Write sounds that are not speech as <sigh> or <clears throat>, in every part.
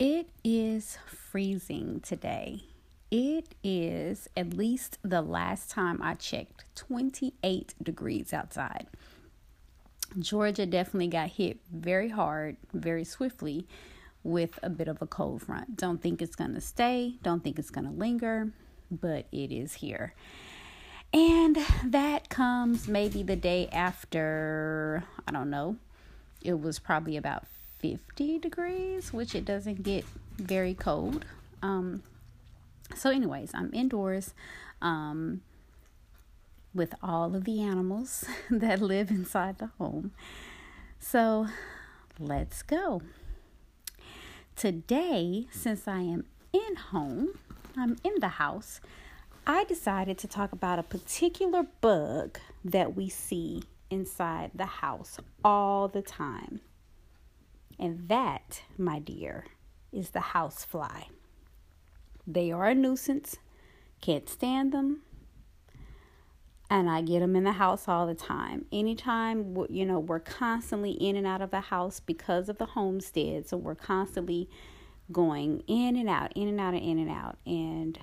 It is freezing today. It is, at least the last time I checked, 28 degrees outside. Georgia definitely got hit very hard, very swiftly with a bit of a cold front. Don't think it's going to stay, don't think it's going to linger, but it is here. And that comes maybe the day after, I don't know, it was probably about 50 degrees, which it doesn't get very cold. Um, so, anyways, I'm indoors um, with all of the animals <laughs> that live inside the home. So, let's go. Today, since I am in home, I'm in the house, I decided to talk about a particular bug that we see inside the house all the time. And that, my dear, is the housefly. They are a nuisance, can't stand them. And I get them in the house all the time. Anytime, you know, we're constantly in and out of the house because of the homestead. So we're constantly going in and out, in and out, and in and out. And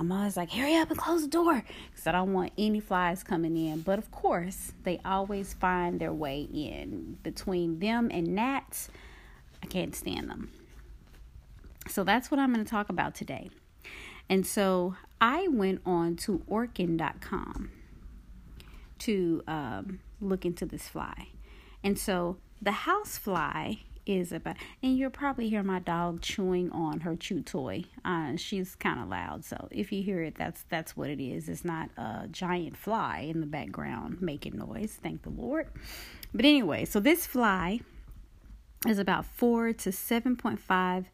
I'm always like, hurry up and close the door because I don't want any flies coming in. But of course, they always find their way in. Between them and gnats, I can't stand them. So that's what I'm going to talk about today. And so I went on to orkin.com to um, look into this fly. And so the house fly is about and you'll probably hear my dog chewing on her chew toy. Uh, she's kind of loud so if you hear it that's that's what it is. It's not a giant fly in the background making noise thank the lord. But anyway so this fly is about 4 to 7.5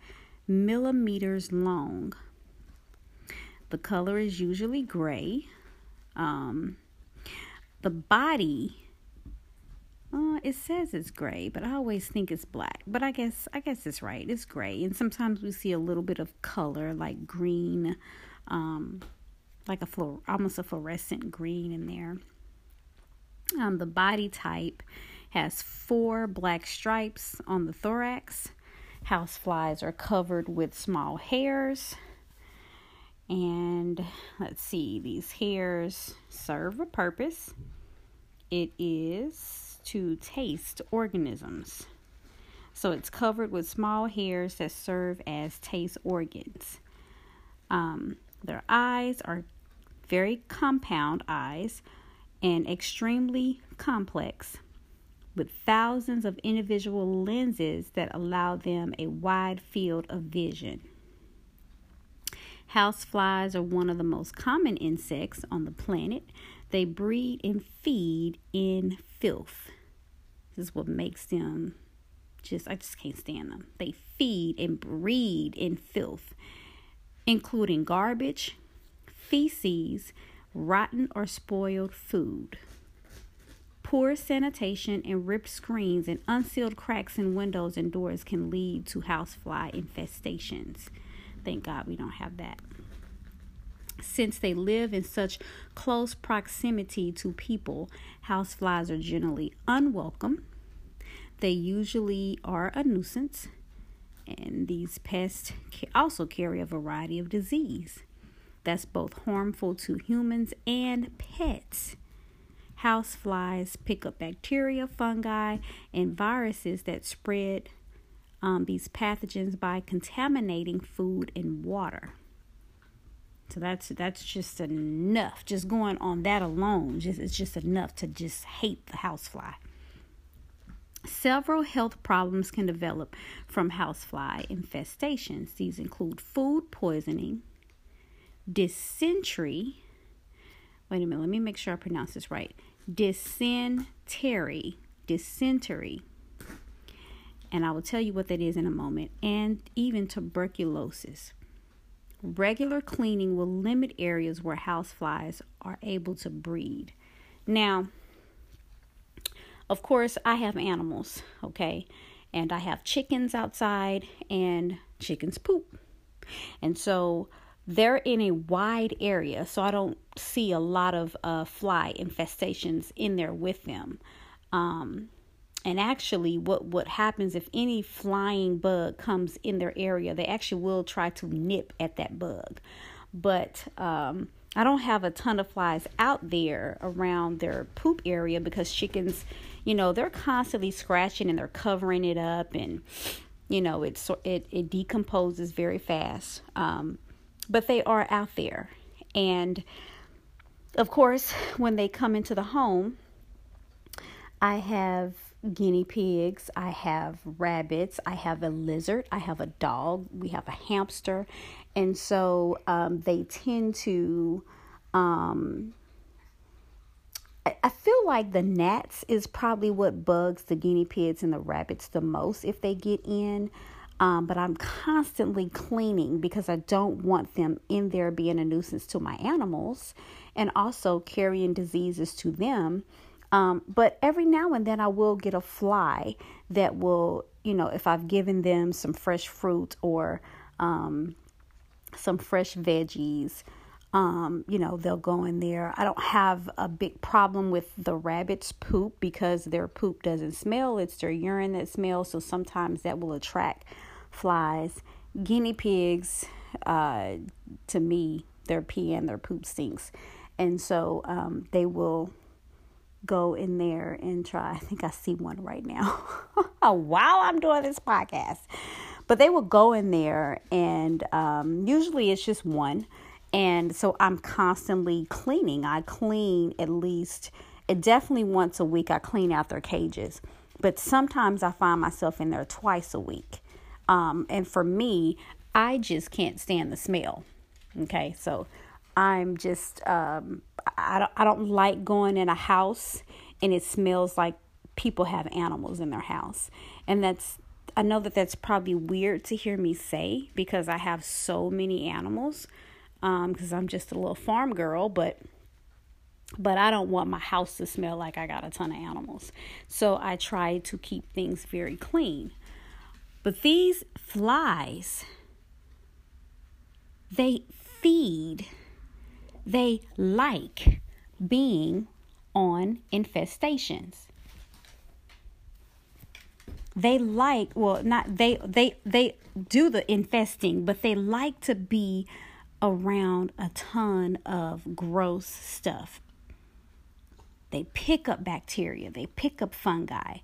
millimeters long. The color is usually gray. Um, the body uh, it says it's gray, but I always think it's black. But I guess I guess it's right. It's gray, and sometimes we see a little bit of color, like green, um, like a almost a fluorescent green in there. Um, the body type has four black stripes on the thorax. Houseflies are covered with small hairs. And let's see, these hairs serve a purpose. It is to taste organisms. So it's covered with small hairs that serve as taste organs. Um, their eyes are very compound eyes and extremely complex, with thousands of individual lenses that allow them a wide field of vision. Houseflies are one of the most common insects on the planet. They breed and feed in filth. This is what makes them just, I just can't stand them. They feed and breed in filth, including garbage, feces, rotten or spoiled food. Poor sanitation and ripped screens and unsealed cracks in windows and doors can lead to housefly infestations. Thank God we don't have that. Since they live in such close proximity to people, houseflies are generally unwelcome. They usually are a nuisance, and these pests also carry a variety of disease that's both harmful to humans and pets. Houseflies pick up bacteria, fungi, and viruses that spread um, these pathogens by contaminating food and water. So that's that's just enough. Just going on that alone, just it's just enough to just hate the housefly. Several health problems can develop from housefly infestations. These include food poisoning, dysentery. Wait a minute, let me make sure I pronounce this right. Dysentery, dysentery. And I will tell you what that is in a moment, and even tuberculosis. Regular cleaning will limit areas where houseflies are able to breed. Now, of course, I have animals, okay? And I have chickens outside, and chickens poop. And so they're in a wide area, so I don't see a lot of uh, fly infestations in there with them. Um, and actually what what happens if any flying bug comes in their area they actually will try to nip at that bug. But um, i don't have a ton of flies out there around their poop area because chickens you know they're constantly scratching and they're covering it up and you know it's it, it decomposes very fast. Um, but they are out there. And of course when they come into the home i have guinea pigs, I have rabbits, I have a lizard, I have a dog, we have a hamster. And so um, they tend to, um, I, feel like the gnats is probably what bugs the guinea pigs and the rabbits the most if they get in. Um, but I'm constantly cleaning because I don't want them in there being a nuisance to my animals and also carrying diseases to them. Um, but every now and then I will get a fly that will, you know, if I've given them some fresh fruit or um, some fresh veggies, um, you know, they'll go in there. I don't have a big problem with the rabbit's poop because their poop doesn't smell, it's their urine that smells. So sometimes that will attract flies. Guinea pigs, uh, to me, their pee and their poop stinks. And so um, they will go in there and try. I think I see one right now <laughs> while I'm doing this podcast. But they will go in there, and um, usually it's just one. And so I'm constantly cleaning. I clean at least, it definitely once a week, I clean out their cages. But sometimes I find myself in there twice a week. Um, and for me, I just can't stand the smell. Okay, so I'm just um, I don't I don't like going in a house and it smells like people have animals in their house. And that's I know that that's probably weird to hear me say because I have so many animals because um, I'm just a little farm girl, but but I don't want my house to smell like I got a ton of animals. So I try to keep things very clean. But these flies, they feed they like being on infestations. They like, well, not they they they do the infesting, but they like to be around a ton of gross stuff. They pick up bacteria, they pick up fungi,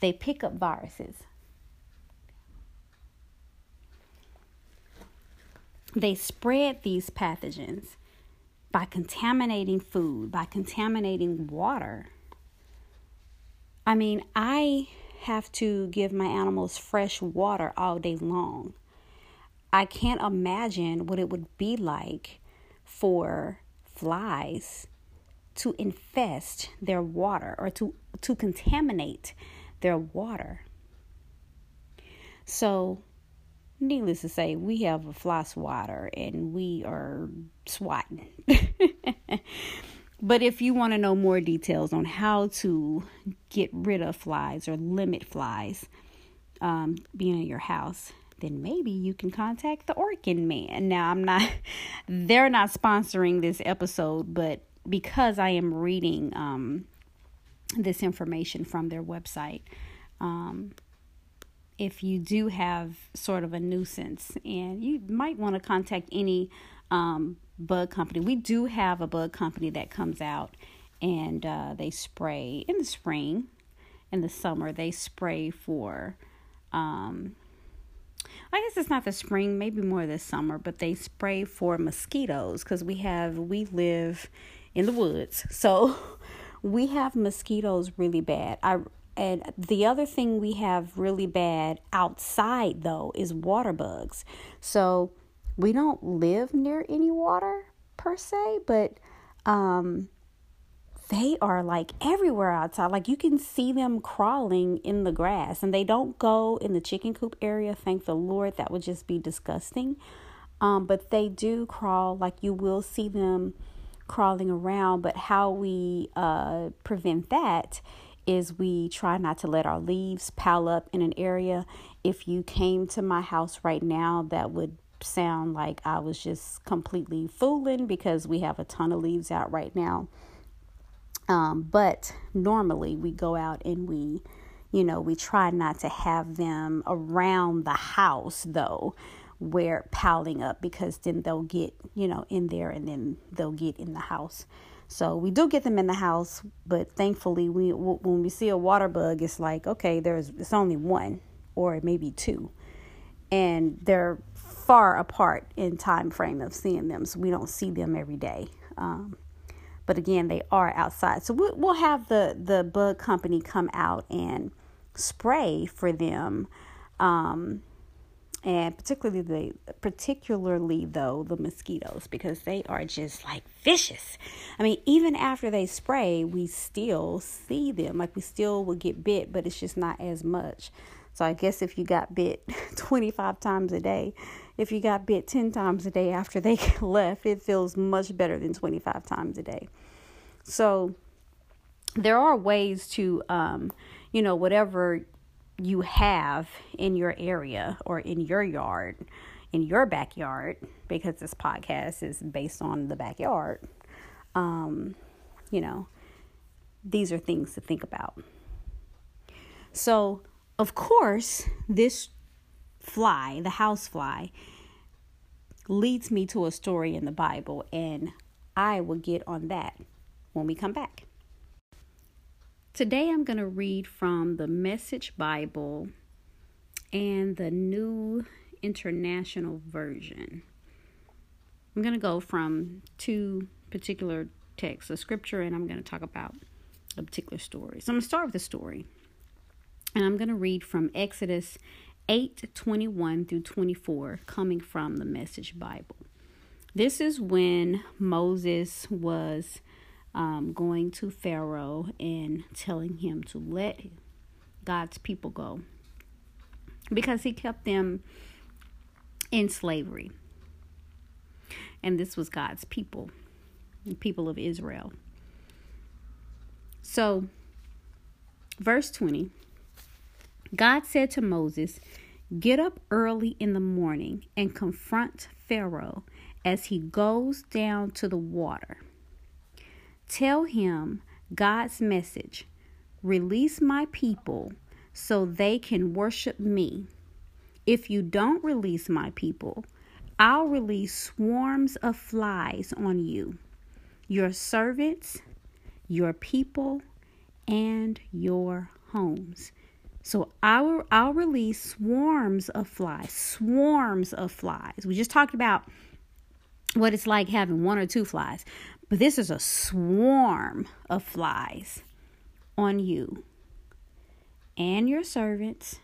they pick up viruses. They spread these pathogens by contaminating food, by contaminating water. I mean, I have to give my animals fresh water all day long. I can't imagine what it would be like for flies to infest their water or to, to contaminate their water. So, needless to say, we have a fly swatter and we are swatting. <laughs> <laughs> but if you want to know more details on how to get rid of flies or limit flies um, being in your house, then maybe you can contact the Orkin Man. Now, I'm not, <laughs> they're not sponsoring this episode, but because I am reading um, this information from their website, um, if you do have sort of a nuisance and you might want to contact any um, bug company. We do have a bug company that comes out and uh, they spray in the spring, in the summer, they spray for. Um, I guess it's not the spring, maybe more the summer, but they spray for mosquitoes because we have, we live in the woods. <laughs> So we have mosquitoes really bad. I and the other thing we have really bad outside though is water bugs. So we don't live near any water per se, but um they are like everywhere outside. Like you can see them crawling in the grass and they don't go in the chicken coop area. Thank the Lord. That would just be disgusting. Um, but they do crawl, like you will see them crawling around. But how we uh, prevent that is we try not to let our leaves pile up in an area. If you came to my house right now, that would sound like I was just completely fooling because we have a ton of leaves out right now. Um, but normally we go out and we, You know, we try not to have them around the house though, where piling up because then they'll get, you know, in there and then they'll get in the house. So we do get them in the house, but thankfully, we when we see a water bug, it's like okay, there's it's only one or maybe two, and they're far apart in time frame of seeing them, so we don't see them every day. Um, but again, they are outside, so we'll, we'll have the the bug company come out and spray for them. Um, and particularly the particularly though the mosquitoes because they are just like vicious. I mean, even after they spray, we still see them. Like we still will get bit, but it's just not as much. So I guess if you got bit <laughs> 25 times a day, if you got bit 10 times a day after they <laughs> left, it feels much better than 25 times a day. So there are ways to um, you know, whatever you have in your area or in your yard, in your backyard, because this podcast is based on the backyard, um, you know, these are things to think about. So, of course, this fly, the house fly, leads me to a story in the Bible, and I will get on that when we come back. Today I'm going to read from the Message Bible and the New International Version. I'm going to go from two particular texts, a scripture, and I'm going to talk about a particular story. So I'm going to start with the story. And I'm going to read from Exodus 8 21 through 24, coming from the Message Bible. This is when Moses was um, going to Pharaoh and telling him to let God's people go because he kept them in slavery. And this was God's people, the people of Israel. So, verse 20 God said to Moses, Get up early in the morning and confront Pharaoh as he goes down to the water. Tell him God's message release my people so they can worship me. If you don't release my people, I'll release swarms of flies on you, your servants, your people, and your homes. So I'll, I'll release swarms of flies, swarms of flies. We just talked about what it's like having one or two flies. But this is a swarm of flies on you and your servants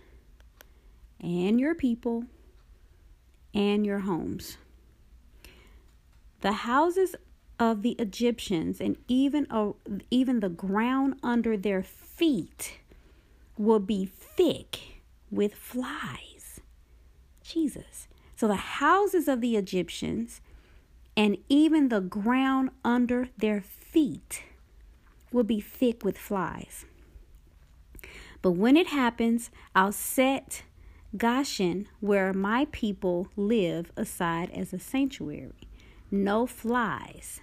and your people and your homes. The houses of the Egyptians and even uh, even the ground under their feet will be thick with flies. Jesus. So the houses of the Egyptians and even the ground under their feet will be thick with flies. But when it happens, I'll set Goshen, where my people live, aside as a sanctuary. No flies.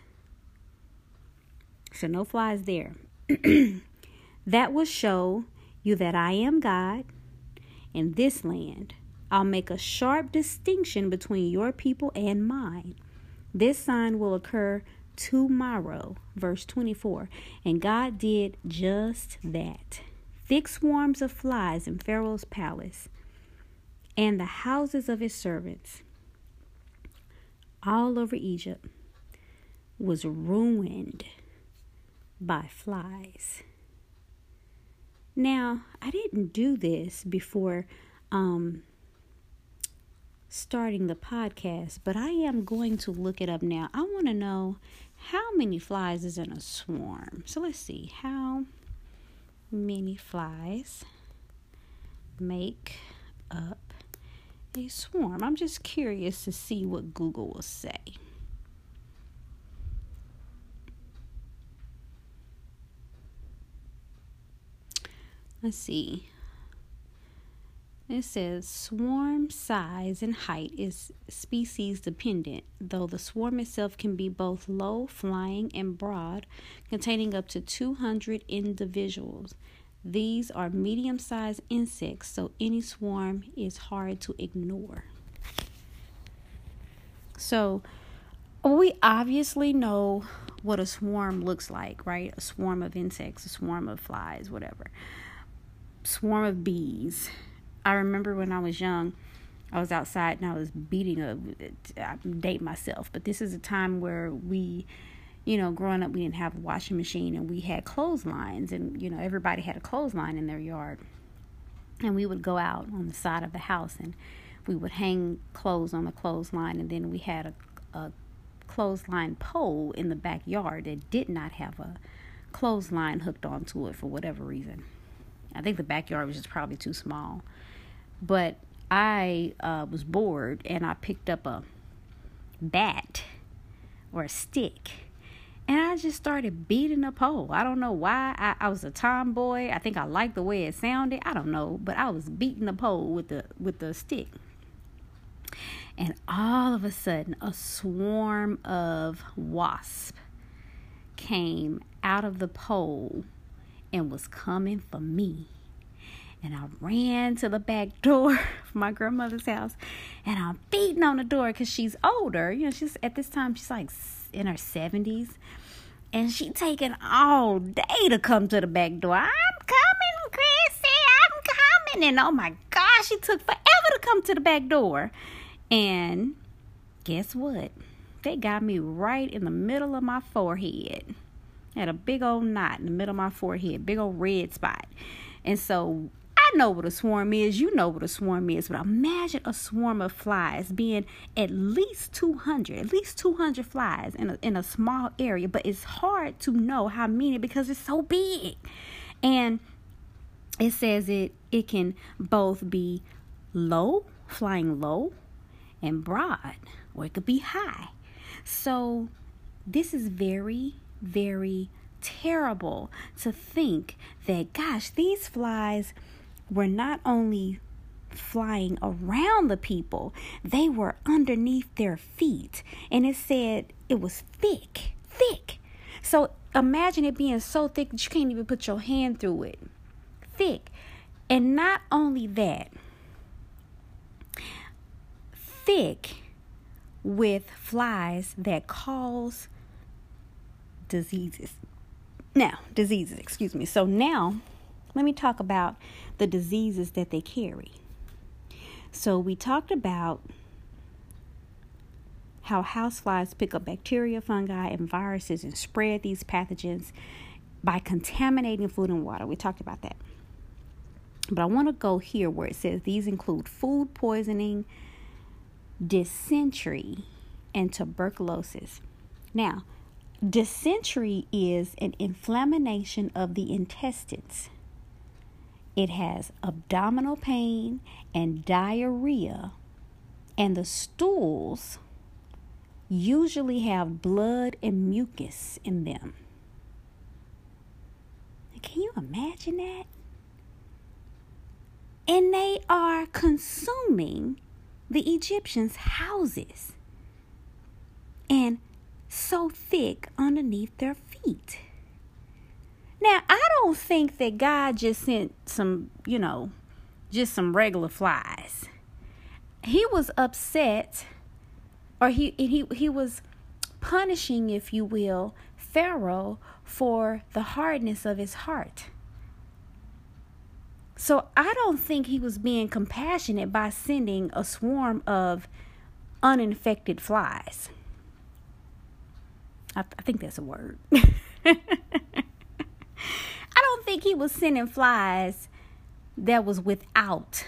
So, no flies there. <clears throat> that will show you that I am God in this land. I'll make a sharp distinction between your people and mine. This sign will occur tomorrow. Verse 24. And God did just that. Thick swarms of flies in Pharaoh's palace and the houses of his servants all over Egypt was ruined by flies. Now, I didn't do this before um, starting the podcast, but I am going to look it up now. I want to know how many flies is in a swarm. So let's see how many flies make up a swarm. I'm just curious to see what Google will say. Let's see. It says swarm size and height is species dependent, though the swarm itself can be both low flying and broad, containing up to 200 individuals. These are medium sized insects, so any swarm is hard to ignore. So, we obviously know what a swarm looks like, right? A swarm of insects, a swarm of flies, whatever. Swarm of bees. I remember when I was young, I was outside and I was beating a I uh, date myself, but this is a time where we you know, growing up we didn't have a washing machine and we had clotheslines and you know, everybody had a clothesline in their yard. And we would go out on the side of the house and we would hang clothes on the clothesline and then we had a, a clothesline pole in the backyard that did not have a clothesline hooked onto it for whatever reason. I think the backyard was just probably too small. But I uh, was bored and I picked up a bat or a stick and I just started beating a pole. I don't know why. I, I was a tomboy. I think I liked the way it sounded. I don't know, but I was beating the pole with the with the stick. And all of a sudden, a swarm of wasp came out of the pole and was coming for me and I ran to the back door <laughs> of my grandmother's house and I'm beating on the door because she's older. You know, she's at this time, she's like in her 70s. And she taking all day to come to the back door. I'm coming, Chrissy, I'm coming. And oh my gosh, it took forever to come to the back door. And guess what? They got me right in the middle of my forehead. Had a big old knot in the middle of my forehead, big old red spot. And so I know what a swarm is. You know what a swarm is. But imagine a swarm of flies being at least 200, at least 200 flies in a, in a small area. But it's hard to know how many because it's so big. And it says it, it can both be low, flying low, and broad, or it could be high. So this is very, very terrible to think that, gosh, these flies were not only flying around the people, they were underneath their feet. And it said it was thick, thick. So imagine it being so thick that you can't even put your hand through it. Thick. And not only that, thick with flies that cause diseases. Now, diseases, excuse me. So now let me talk about the diseases that they carry. So, we talked about how houseflies pick up bacteria, fungi, and viruses and spread these pathogens by contaminating food and water. We talked about that. But I want to go here where it says these include food poisoning, dysentery, and tuberculosis. Now, dysentery is an inflammation of the intestines. It has abdominal pain and diarrhea, and the stools usually have blood and mucus in them. Can you imagine that? And they are consuming the Egyptians' houses and so thick underneath their feet. Now, I don't think that God just sent some, you know, just some regular flies. He was upset or he he he was punishing, if you will, Pharaoh for the hardness of his heart. So I don't think he was being compassionate by sending a swarm of uninfected flies. I, I think that's a word. <laughs> I don't think he was sending flies that was without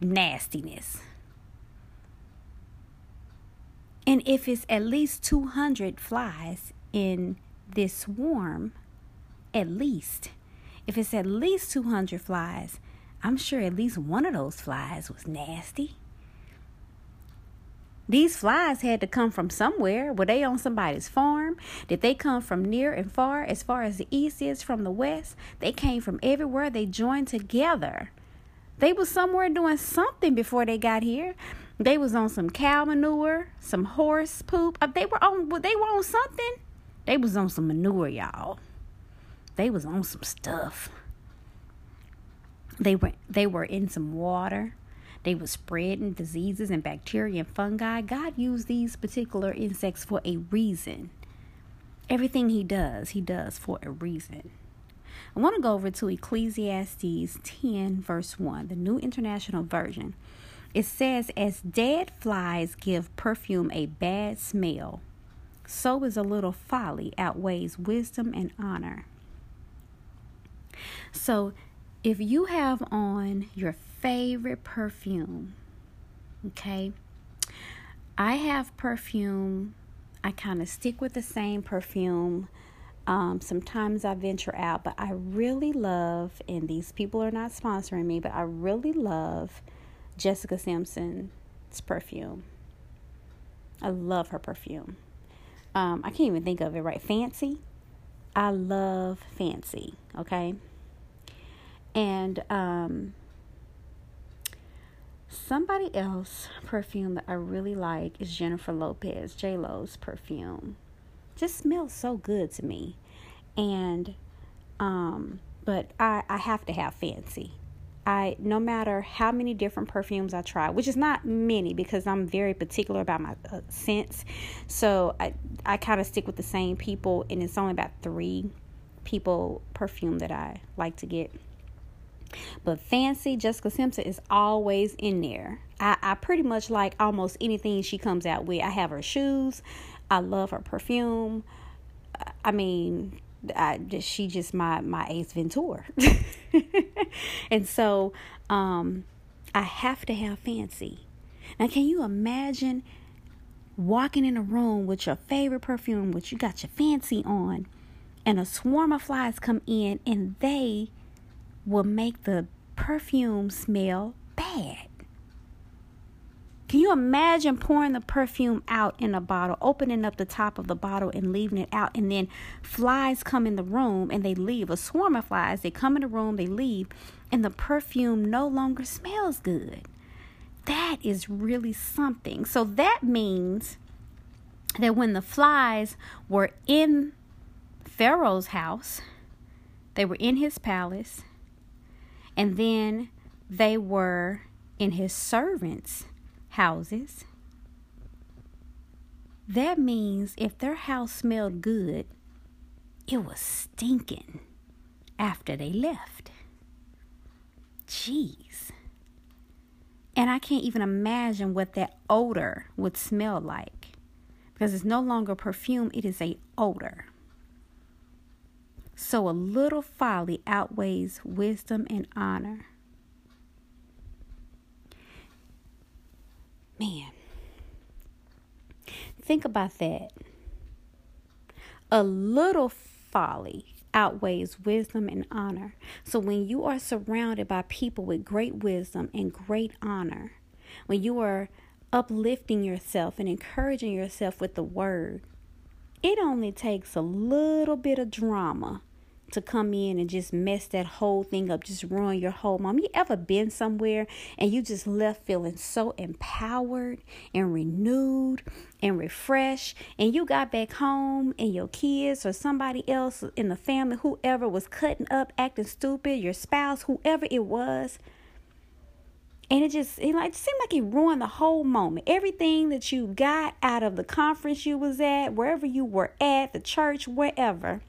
nastiness. And if it's at least 200 flies in this swarm, at least, if it's at least 200 flies, I'm sure at least one of those flies was nasty. These flies had to come from somewhere. Were they on somebody's farm? Did they come from near and far? As far as the east is from the west, they came from everywhere. They joined together. They was somewhere doing something before they got here. They was on some cow manure, some horse poop. Uh, they were on. They were on something. They was on some manure, y'all. they was on some stuff. They were they were in some water. They were spreading diseases and bacteria and fungi. God used these particular insects for a reason. Everything he does, he does for a reason. I want to go over to Ecclesiastes 10, verse 1, the New International Version. It says, As dead flies give perfume a bad smell, so is a little folly outweighs wisdom and honor. So, if you have on your favorite perfume, okay, I have perfume, I kind of stick with the same perfume. Um, sometimes I venture out, but I really love, and these people are not sponsoring me, but I really love Jessica Simpson's perfume. I love her perfume. Um, I can't even think of it right. Fancy. I love fancy. Okay. And um, somebody else perfume that I really like is Jennifer Lopez, J Lo's perfume. Just smells so good to me. And um, but I I have to have fancy. I no matter how many different perfumes I try, which is not many because I'm very particular about my uh, scents. So I I kind of stick with the same people, and it's only about three people perfume that I like to get. But fancy Jessica Simpson is always in there. I, I pretty much like almost anything she comes out with. I have her shoes. I love her perfume. I mean, I, she just my my Ace Ventura, <laughs> and so um, I have to have fancy. Now, can you imagine walking in a room with your favorite perfume, which you got your fancy on, and a swarm of flies come in and they will make the perfume smell bad? Can you imagine pouring the perfume out in a bottle, opening up the top of the bottle and leaving it out, and then flies come in the room and they leave? A swarm of flies, they come in the room, they leave, and the perfume no longer smells good. That is really something. So that means that when the flies were in Pharaoh's house, they were in his palace, and then they were in his servants' houses. That means if their house smelled good, it was stinking after they left. Jeez. And I can't even imagine what that odor would smell like because it's no longer perfume, it is a odor. So a little folly outweighs wisdom and honor. Man, think about that. A little folly outweighs wisdom and honor. So when you are surrounded by people with great wisdom and great honor, when you are uplifting yourself and encouraging yourself with the word, it only takes a little bit of drama to come in and just mess that whole thing up, just ruin your whole mom. You ever been somewhere and you just left feeling so empowered and renewed and refreshed, and you got back home and your kids or somebody else in the family, whoever was cutting up, acting stupid, your spouse, whoever it was. And it just it like seemed like it ruined the whole moment. Everything that you got out of the conference you was at, wherever you were at, the church, wherever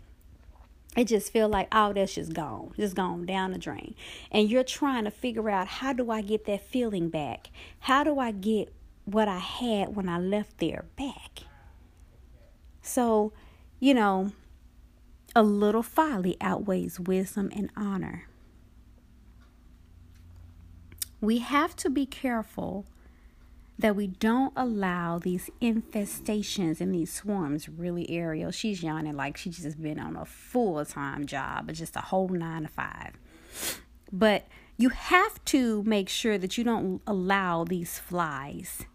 it just feel like all that's just gone just gone down the drain. And you're trying to figure out how do i get that feeling back? How do i get what i had when i left there back? So you know a little folly outweighs wisdom and honor we have to be careful that we don't allow these infestations and these swarms really Ariel. She's yawning like she's just been on a full time job, just a whole nine to five. But you have to make sure that you don't allow these flies,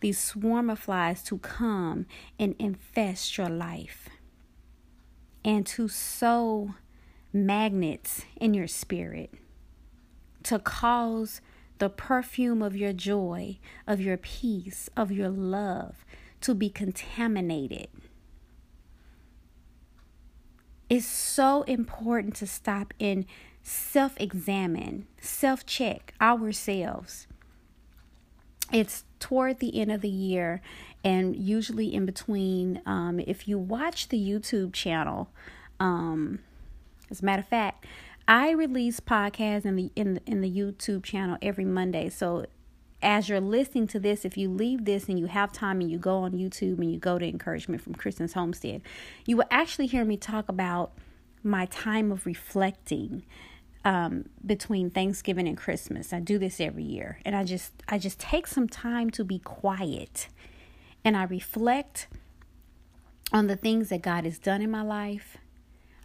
these swarm of flies, to come and infest your life and to sow magnets in your spirit to cause the perfume of your joy, of your peace, of your love to be contaminated. it's so important to stop and self examine, self check ourselves. It's toward the end of the year, and usually in between. Um, if you watch the YouTube channel, um, as a matter of fact, I release podcasts in the in the, in the YouTube channel every Monday. So as you're listening to this, if you leave this and you have time and you go on YouTube and you go to Encouragement from Kristen's Homestead, you will actually hear me talk about my time of reflecting um, between Thanksgiving and Christmas. I do this every year, and I just I just take some time to be quiet, and I reflect on the things that God has done in my life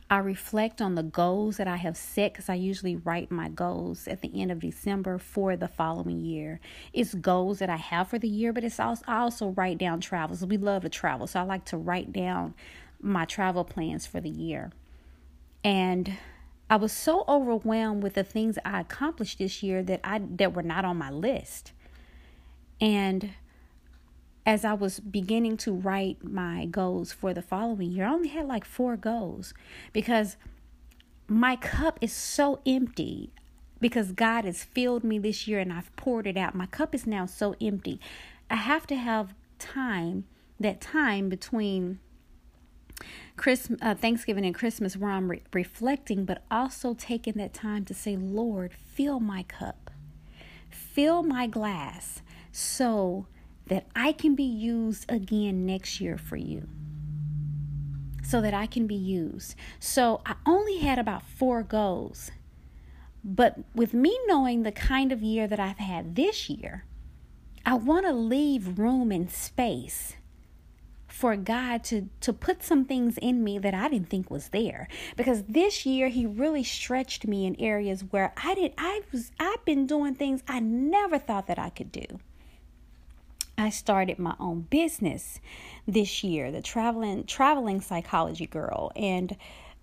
I reflect on the goals that I have set because I usually write my goals at the end of December for the following year. It's goals that I have for the year, but it's also I also write down travels. We love to travel, so I like to write down my travel plans for the year. And I was so overwhelmed with the things I accomplished this year that I that were not on my list. And as I was beginning to write my goals for the following year, I only had like four goals because my cup is so empty because God has filled me this year and I've poured it out. My cup is now so empty. I have to have time, that time between Christmas, uh, Thanksgiving and Christmas where I'm re- reflecting, but also taking that time to say, Lord, fill my cup, fill my glass so that I can be used again next year for you. So that I can be used. So I only had about four goals. But with me knowing the kind of year that I've had this year, I want to leave room and space for God to to put some things in me that I didn't think was there because this year he really stretched me in areas where I did I was I've been doing things I never thought that I could do. I started my own business this year, the traveling traveling psychology girl, and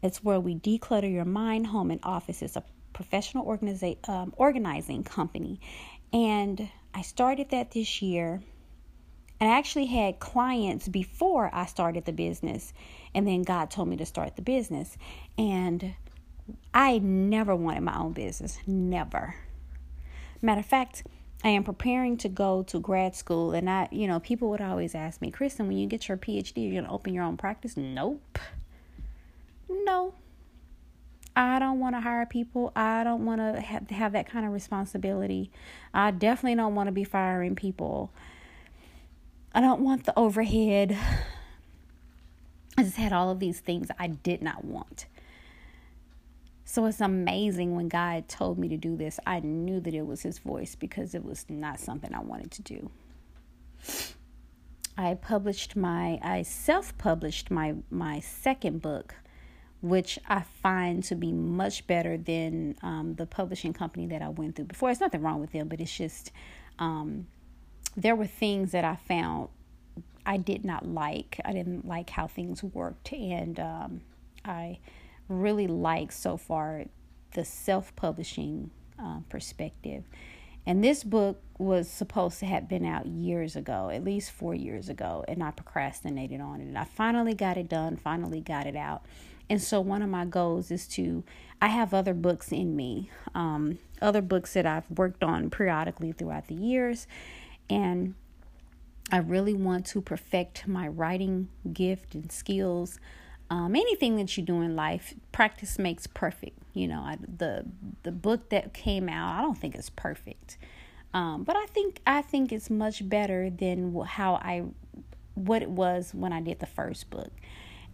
it's where we declutter your mind, home, and office. It's a professional organiza- um, organizing company, and I started that this year. And I actually had clients before I started the business, and then God told me to start the business. And I never wanted my own business, never. Matter of fact, I am preparing to go to grad school, and I, you know, people would always ask me, Kristen, when you get your PhD, you're gonna open your own practice? Nope. No. I don't want to hire people. I don't want to have, have that kind of responsibility. I definitely don't want to be firing people. I don't want the overhead. I just had all of these things I did not want. So it's amazing when God told me to do this, I knew that it was His voice because it was not something I wanted to do. I published my, I self published my, my second book, which I find to be much better than um, the publishing company that I went through before. It's nothing wrong with them, but it's just, um, there were things that I found I did not like. I didn't like how things worked, and um, I really like so far the self publishing uh, perspective. And this book was supposed to have been out years ago, at least four years ago, and I procrastinated on it. And I finally got it done, finally got it out. And so, one of my goals is to, I have other books in me, um, other books that I've worked on periodically throughout the years. And I really want to perfect my writing gift and skills um, anything that you do in life, practice makes perfect. You know, I, the the book that came out, I don't think it's perfect, um, but I think I think it's much better than how I what it was when I did the first book.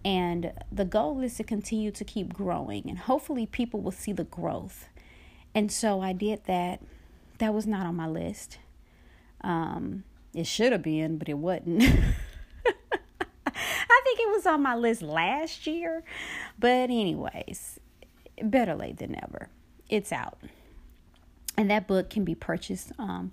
And the goal is to continue to keep growing, and hopefully, people will see the growth. And so I did that. That was not on my list. Um, it should have been, but it wasn't. <laughs> was on my list last year. But, anyways, better late than never. It's out. And that book can be purchased um,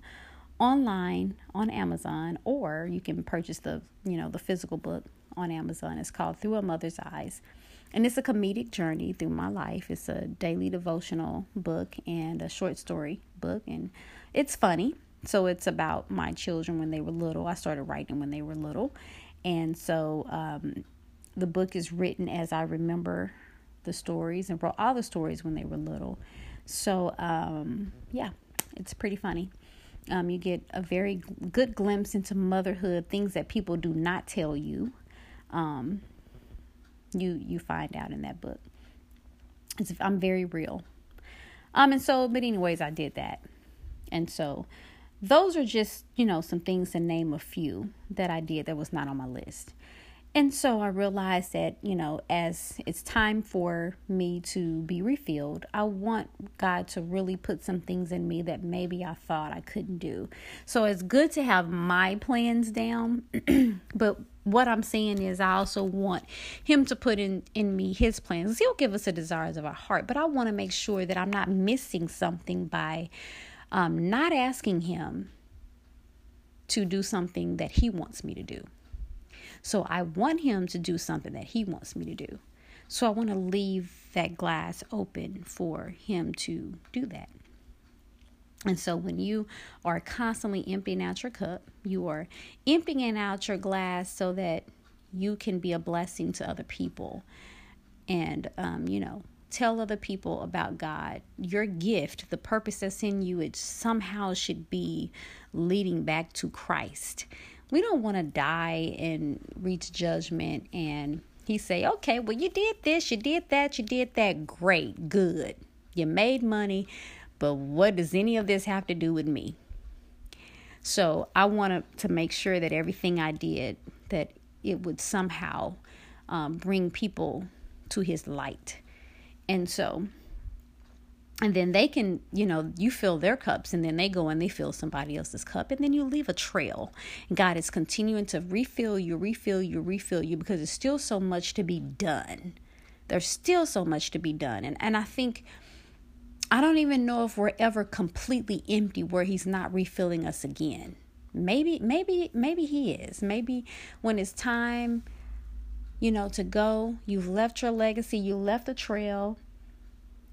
online on Amazon, or you can purchase the, you know, the physical book on Amazon. It's called Through a Mother's Eyes. And it's a comedic journey through my life. It's a daily devotional book and a short story book. And it's funny. So it's about my children when they were little. I started writing when they were little. And so um, the book is written as I remember the stories and wrote all the stories when they were little. So, um, yeah, it's pretty funny. Um, you get a very good glimpse into motherhood, things that people do not tell you. Um, you you find out in that book. It's, I'm very real. Um, and so, but anyways, I did that, and so those are just you know some things to name a few that I did that was not on my list. And so I realized that, you know, as it's time for me to be refilled, I want God to really put some things in me that maybe I thought I couldn't do. So it's good to have my plans down, <clears throat> but what I'm saying is I also want him to put in in me his plans. He'll give us the desires of our heart, but I want to make sure that I'm not missing something by um, not asking him to do something that he wants me to do. So I want him to do something that he wants me to do. So I want to leave that glass open for him to do that. And so when you are constantly emptying out your cup, you are emptying out your glass so that you can be a blessing to other people and, um, you know, tell other people about God. Your gift, the purpose that's in you, it somehow should be leading back to Christ we don't want to die and reach judgment and he say, okay, well, you did this, you did that, you did that. Great, good. You made money, but what does any of this have to do with me? So I wanted to make sure that everything I did, that it would somehow um, bring people to his light. And so and then they can you know you fill their cups and then they go and they fill somebody else's cup and then you leave a trail. And god is continuing to refill you refill you refill you because there's still so much to be done. There's still so much to be done. And and i think i don't even know if we're ever completely empty where he's not refilling us again. Maybe maybe maybe he is. Maybe when it's time you know to go you've left your legacy you left a trail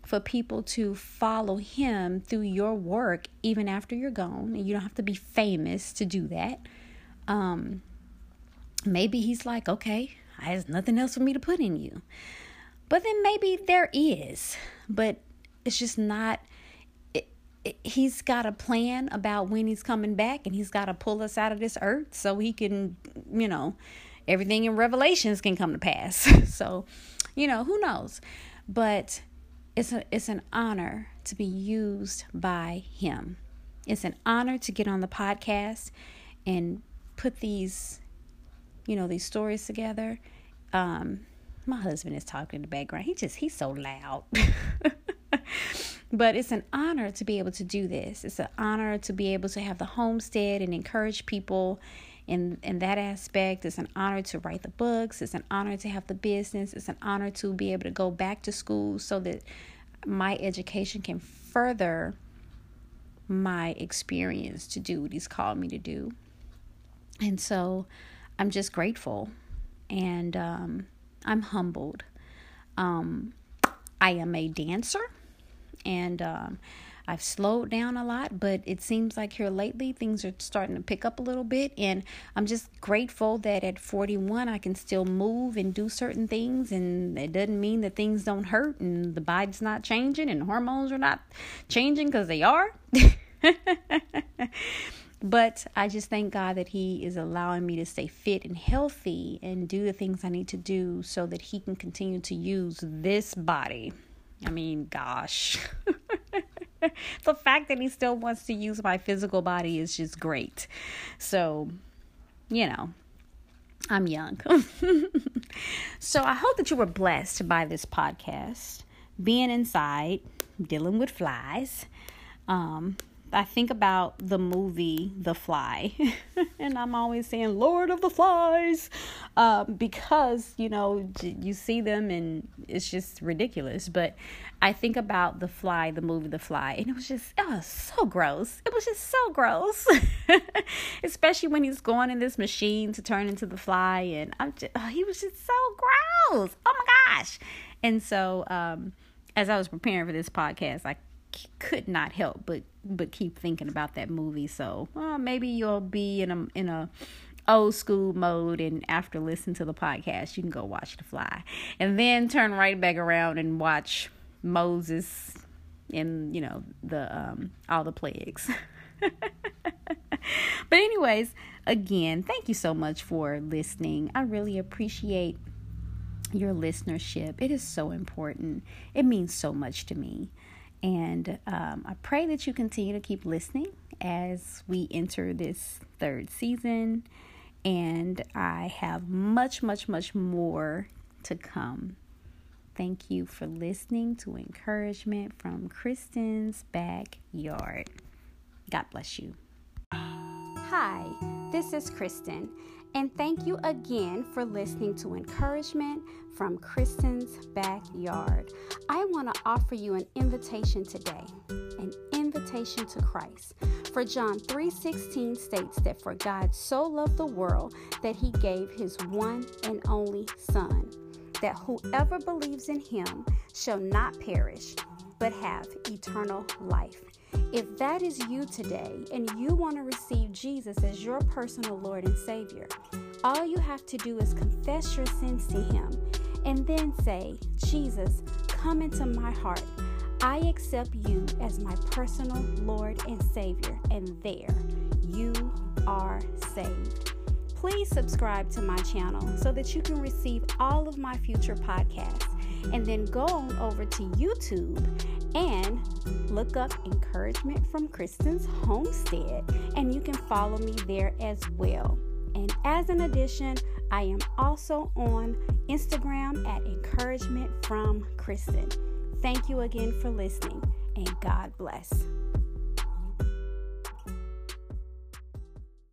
for people to follow him through your work even after you're gone. And you don't have to be famous to do that. Um, maybe he's like, okay, there's nothing else for me to put in you. But then maybe there is, but it's just not. He's got a plan about when he's coming back, and he's got to pull us out of this earth so he can, you know, everything in Revelations can come to pass. <laughs> so, you know, who knows? But it's, a, it's an honor to be used by him. It's an honor to get on the podcast and put these, you know, these stories together. Um, my husband is talking in the background. He just, he's so loud. <laughs> but it's an honor to be able to do this. It's an honor to be able to have the homestead and encourage people in in that aspect. It's an honor to write the books. It's an honor to have the business. It's an honor to be able to go back to school so that my education can further my experience to do what he's called me to do. And so I'm just grateful and um, I'm humbled. Um, I am a dancer and um, I've slowed down a lot, but it seems like here lately things are starting to pick up a little bit. And I'm just grateful that at 41 I can still move and do certain things. And it doesn't mean that things don't hurt and the body's not changing and hormones are not changing because they are. <laughs> but I just thank God that He is allowing me to stay fit and healthy and do the things I need to do so that He can continue to use this body. I mean, gosh. <laughs> <laughs> the fact that he still wants to use my physical body is just great. So, you know, I'm young. <laughs> so I hope that you were blessed by this podcast. Being inside, dealing with flies. Um, I think about the movie The Fly, <laughs> and I'm always saying Lord of the Flies, um, because you know you see them and it's just ridiculous. But I think about The Fly, the movie The Fly, and it was just it was so gross. It was just so gross, <laughs> especially when he's going in this machine to turn into the fly, and I'm just oh, he was just so gross. Oh my gosh! And so um, as I was preparing for this podcast, I could not help but but keep thinking about that movie. So well, maybe you'll be in a in a old school mode and after listening to the podcast you can go watch the fly. And then turn right back around and watch moses and you know the um all the plagues. <laughs> But anyways again thank you so much for listening. I really appreciate your listenership. It is so important. It means so much to me and um, i pray that you continue to keep listening as we enter this third season and I have much, much, much more to come. Thank you for listening to encouragement from Kristen's backyard. God bless you. Hi, this is Kristen, and thank you again for listening to encouragement from Kristen's backyard. I want to offer you an invitation today, an invitation to Christ. For John 3:16 states that for God so loved the world that he gave his one and only son, that whoever believes in him shall not perish, but have eternal life. If that is you today and you want to receive Jesus as your personal Lord and Savior, all you have to do is confess your sins to Him and then say, Jesus, come into my heart. I accept you as my personal Lord and Savior, and there you are saved. Please subscribe to my channel so that you can receive all of my future podcasts. And then go on over to YouTube and look up Encouragement from Kristen's Homestead, and you can follow me there as well. And as an addition, I am also on Instagram at Encouragement from Kristen. Thank you again for listening, and God bless.